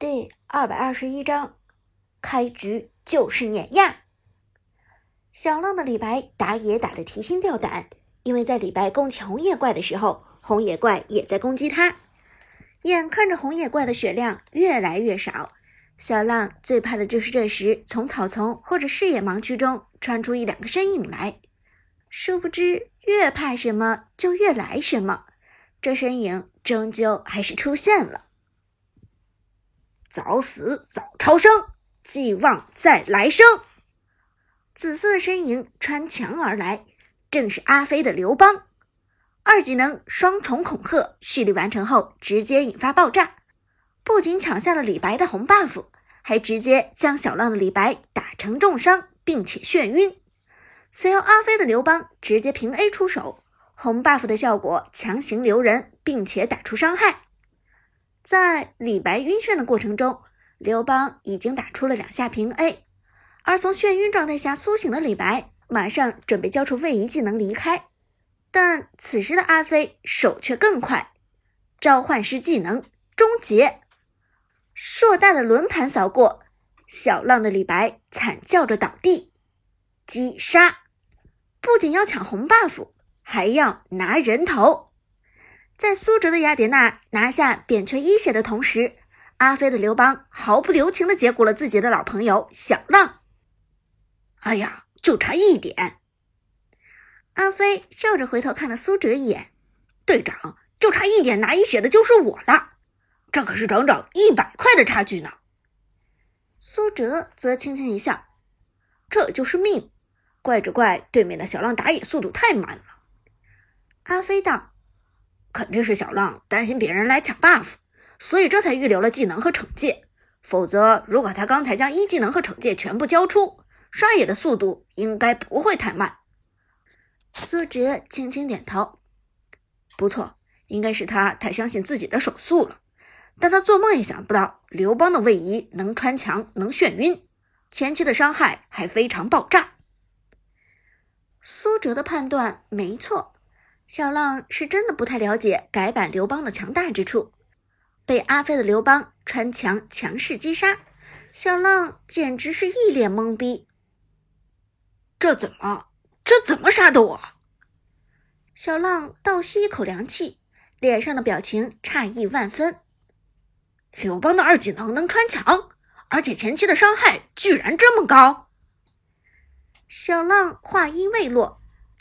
第二百二十一章，开局就是碾压。小浪的李白打野打得提心吊胆，因为在李白攻击红野怪的时候，红野怪也在攻击他。眼看着红野怪的血量越来越少，小浪最怕的就是这时从草丛或者视野盲区中穿出一两个身影来。殊不知，越怕什么就越来什么，这身影终究还是出现了。早死早超生，寄望再来生。紫色身影穿墙而来，正是阿飞的刘邦。二技能双重恐吓蓄力完成后，直接引发爆炸，不仅抢下了李白的红 buff，还直接将小浪的李白打成重伤，并且眩晕。随后阿飞的刘邦直接平 A 出手，红 buff 的效果强行留人，并且打出伤害。在李白晕眩的过程中，刘邦已经打出了两下平 A，而从眩晕状态下苏醒的李白，马上准备交出位移技能离开。但此时的阿飞手却更快，召唤师技能终结，硕大的轮盘扫过，小浪的李白惨叫着倒地，击杀！不仅要抢红 buff，还要拿人头。在苏哲的雅典娜拿下扁鹊一血的同时，阿飞的刘邦毫不留情地结果了自己的老朋友小浪。哎呀，就差一点！阿飞笑着回头看了苏哲一眼：“队长，就差一点拿一血的就是我了，这可是整整一百块的差距呢。”苏哲则轻轻一笑：“这就是命，怪只怪对面的小浪打野速度太慢了。”阿飞道。肯定是小浪担心别人来抢 buff，所以这才预留了技能和惩戒。否则，如果他刚才将一技能和惩戒全部交出，刷野的速度应该不会太慢。苏哲轻轻点头，不错，应该是他太相信自己的手速了。但他做梦也想不到刘邦的位移能穿墙，能眩晕，前期的伤害还非常爆炸。苏哲的判断没错。小浪是真的不太了解改版刘邦的强大之处，被阿飞的刘邦穿墙强势击杀，小浪简直是一脸懵逼。这怎么？这怎么杀的我？小浪倒吸一口凉气，脸上的表情诧异万分。刘邦的二技能能穿墙，而且前期的伤害居然这么高。小浪话音未落。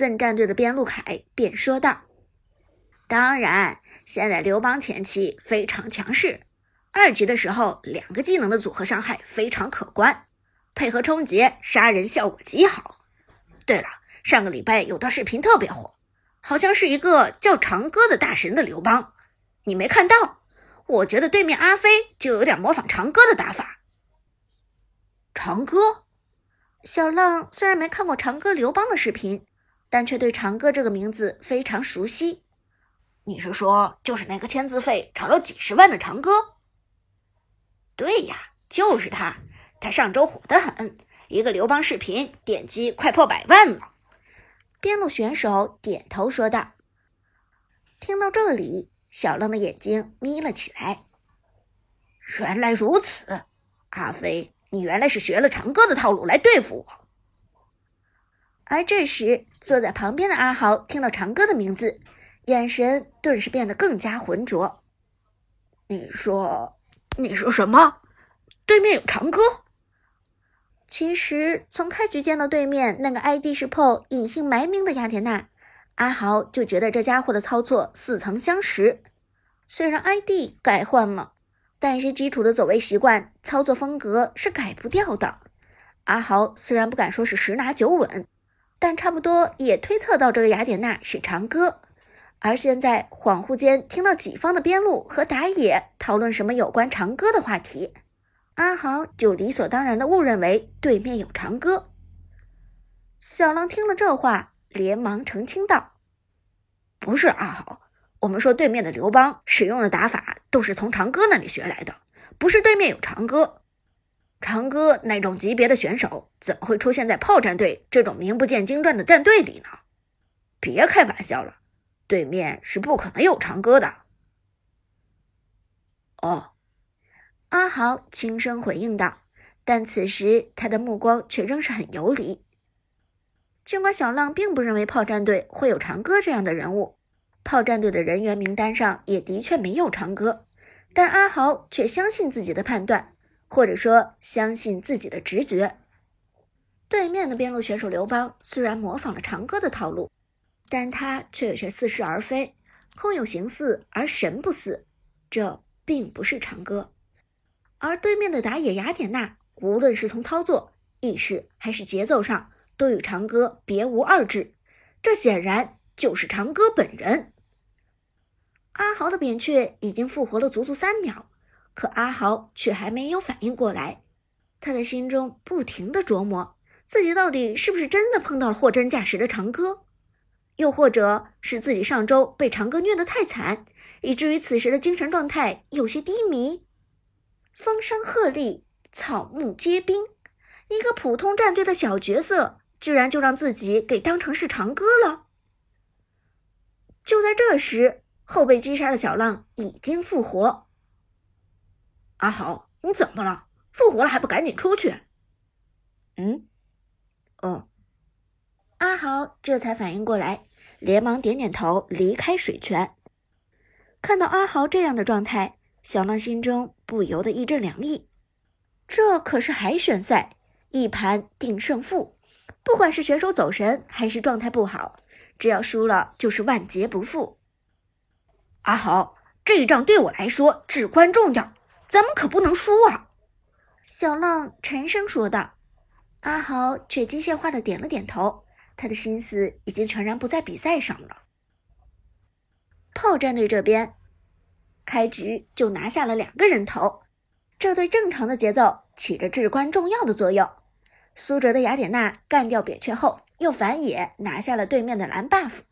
赠战队的边路凯便说道：“当然，现在刘邦前期非常强势，二级的时候两个技能的组合伤害非常可观，配合冲劫杀人效果极好。对了，上个礼拜有段视频特别火，好像是一个叫长歌的大神的刘邦，你没看到？我觉得对面阿飞就有点模仿长歌的打法。长歌，小浪虽然没看过长歌刘邦的视频。”但却对长歌这个名字非常熟悉。你是说，就是那个签字费炒了几十万的长歌？对呀，就是他。他上周火得很，一个刘邦视频点击快破百万了。边路选手点头说道。听到这里，小浪的眼睛眯了起来。原来如此，阿飞，你原来是学了长歌的套路来对付我。而这时，坐在旁边的阿豪听到长歌的名字，眼神顿时变得更加浑浊。你说，你说什么？对面有长歌？其实从开局见到对面那个 ID 是 PO 隐姓埋名的雅典娜，阿豪就觉得这家伙的操作似曾相识。虽然 ID 改换了，但是基础的走位习惯、操作风格是改不掉的。阿豪虽然不敢说是十拿九稳。但差不多也推测到这个雅典娜是长歌，而现在恍惚间听到己方的边路和打野讨论什么有关长歌的话题，阿豪就理所当然的误认为对面有长歌。小狼听了这话，连忙澄清道：“不是阿豪，我们说对面的刘邦使用的打法都是从长歌那里学来的，不是对面有长歌。”长歌那种级别的选手，怎么会出现在炮战队这种名不见经传的战队里呢？别开玩笑了，对面是不可能有长歌的。哦，阿豪轻声回应道，但此时他的目光却仍是很游离。尽管小浪并不认为炮战队会有长歌这样的人物，炮战队的人员名单上也的确没有长歌，但阿豪却相信自己的判断，或者说相信自己的直觉。对面的边路选手刘邦虽然模仿了长歌的套路，但他却有些似是而非，空有形似而神不似，这并不是长歌。而对面的打野雅典娜，无论是从操作、意识还是节奏上，都与长歌别无二致，这显然就是长歌本人。阿豪的扁鹊已经复活了足足三秒，可阿豪却还没有反应过来。他在心中不停的琢磨，自己到底是不是真的碰到了货真价实的长歌，又或者是自己上周被长歌虐得太惨，以至于此时的精神状态有些低迷。风声鹤唳，草木皆兵，一个普通战队的小角色。居然就让自己给当成是长歌了。就在这时，后被击杀的小浪已经复活。阿豪，你怎么了？复活了还不赶紧出去？嗯，哦。阿豪这才反应过来，连忙点点头，离开水泉。看到阿豪这样的状态，小浪心中不由得一阵凉意。这可是海选赛，一盘定胜负。不管是选手走神还是状态不好，只要输了就是万劫不复。阿豪，这一仗对我来说至关重要，咱们可不能输啊！小浪沉声说道。阿豪却机械化的点了点头，他的心思已经全然不在比赛上了。炮战队这边，开局就拿下了两个人头，这对正常的节奏起着至关重要的作用。苏哲的雅典娜干掉扁鹊后，又反野拿下了对面的蓝 buff。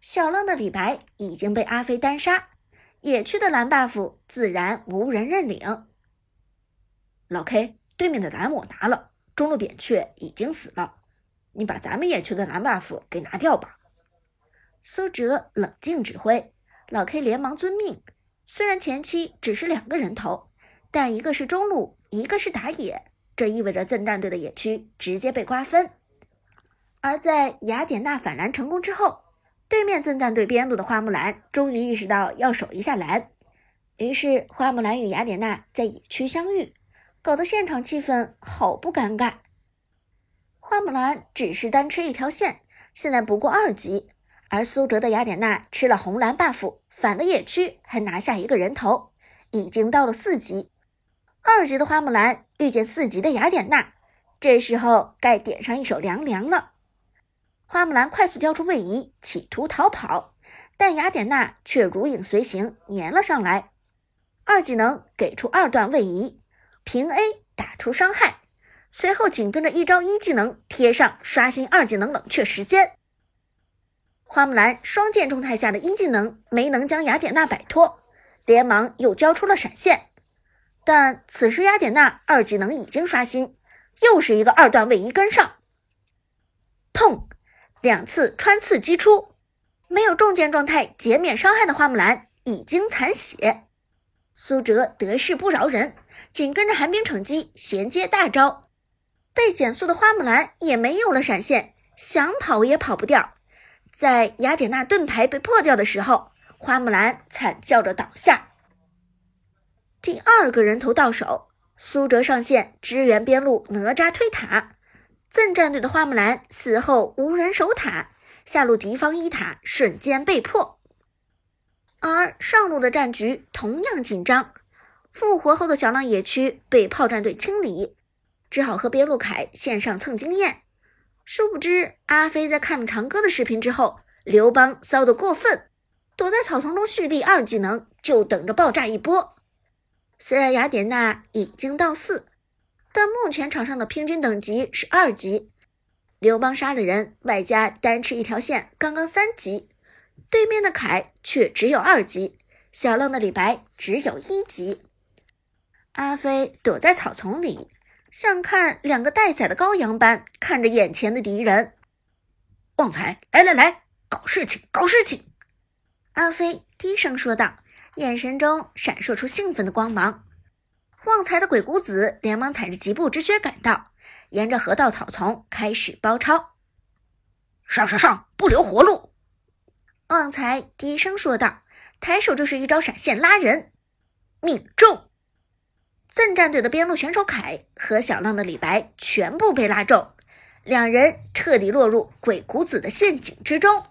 小浪的李白已经被阿飞单杀，野区的蓝 buff 自然无人认领。老 K，对面的蓝我拿了，中路扁鹊已经死了，你把咱们野区的蓝 buff 给拿掉吧。苏哲冷静指挥，老 K 连忙遵命。虽然前期只是两个人头，但一个是中路，一个是打野。这意味着赠战队的野区直接被瓜分，而在雅典娜反蓝成功之后，对面赠战队边路的花木兰终于意识到要守一下蓝，于是花木兰与雅典娜在野区相遇，搞得现场气氛好不尴尬。花木兰只是单吃一条线，现在不过二级，而苏哲的雅典娜吃了红蓝 buff，反了野区还拿下一个人头，已经到了四级。二级的花木兰遇见四级的雅典娜，这时候该点上一首凉凉了。花木兰快速交出位移，企图逃跑，但雅典娜却如影随形，粘了上来。二技能给出二段位移，平 A 打出伤害，随后紧跟着一招一技能贴上刷新二技能冷却时间。花木兰双剑状态下的一技能没能将雅典娜摆脱，连忙又交出了闪现。但此时雅典娜二技能已经刷新，又是一个二段位移跟上，砰，两次穿刺击出，没有重剑状态减免伤害的花木兰已经残血。苏哲得势不饶人，紧跟着寒冰惩击衔接大招，被减速的花木兰也没有了闪现，想跑也跑不掉。在雅典娜盾牌被破掉的时候，花木兰惨叫着倒下。第二个人头到手，苏哲上线支援边路，哪吒推塔，赠战队的花木兰死后无人守塔，下路敌方一塔瞬间被破。而上路的战局同样紧张，复活后的小浪野区被炮战队清理，只好和边路凯线上蹭经验。殊不知阿飞在看了长歌的视频之后，刘邦骚得过分，躲在草丛中蓄力二技能，就等着爆炸一波。虽然雅典娜已经到四，但目前场上的平均等级是二级。刘邦杀了人，外加单吃一条线，刚刚三级。对面的凯却只有二级，小浪的李白只有一级。阿飞躲在草丛里，像看两个待宰的羔羊般看着眼前的敌人。旺财，来来来，搞事情，搞事情！阿飞低声说道。眼神中闪烁出兴奋的光芒。旺财的鬼谷子连忙踩着疾步之靴赶到，沿着河道草丛开始包抄。上上上，不留活路！旺财低声说道，抬手就是一招闪现拉人，命中。赠战队的边路选手凯和小浪的李白全部被拉中，两人彻底落入鬼谷子的陷阱之中。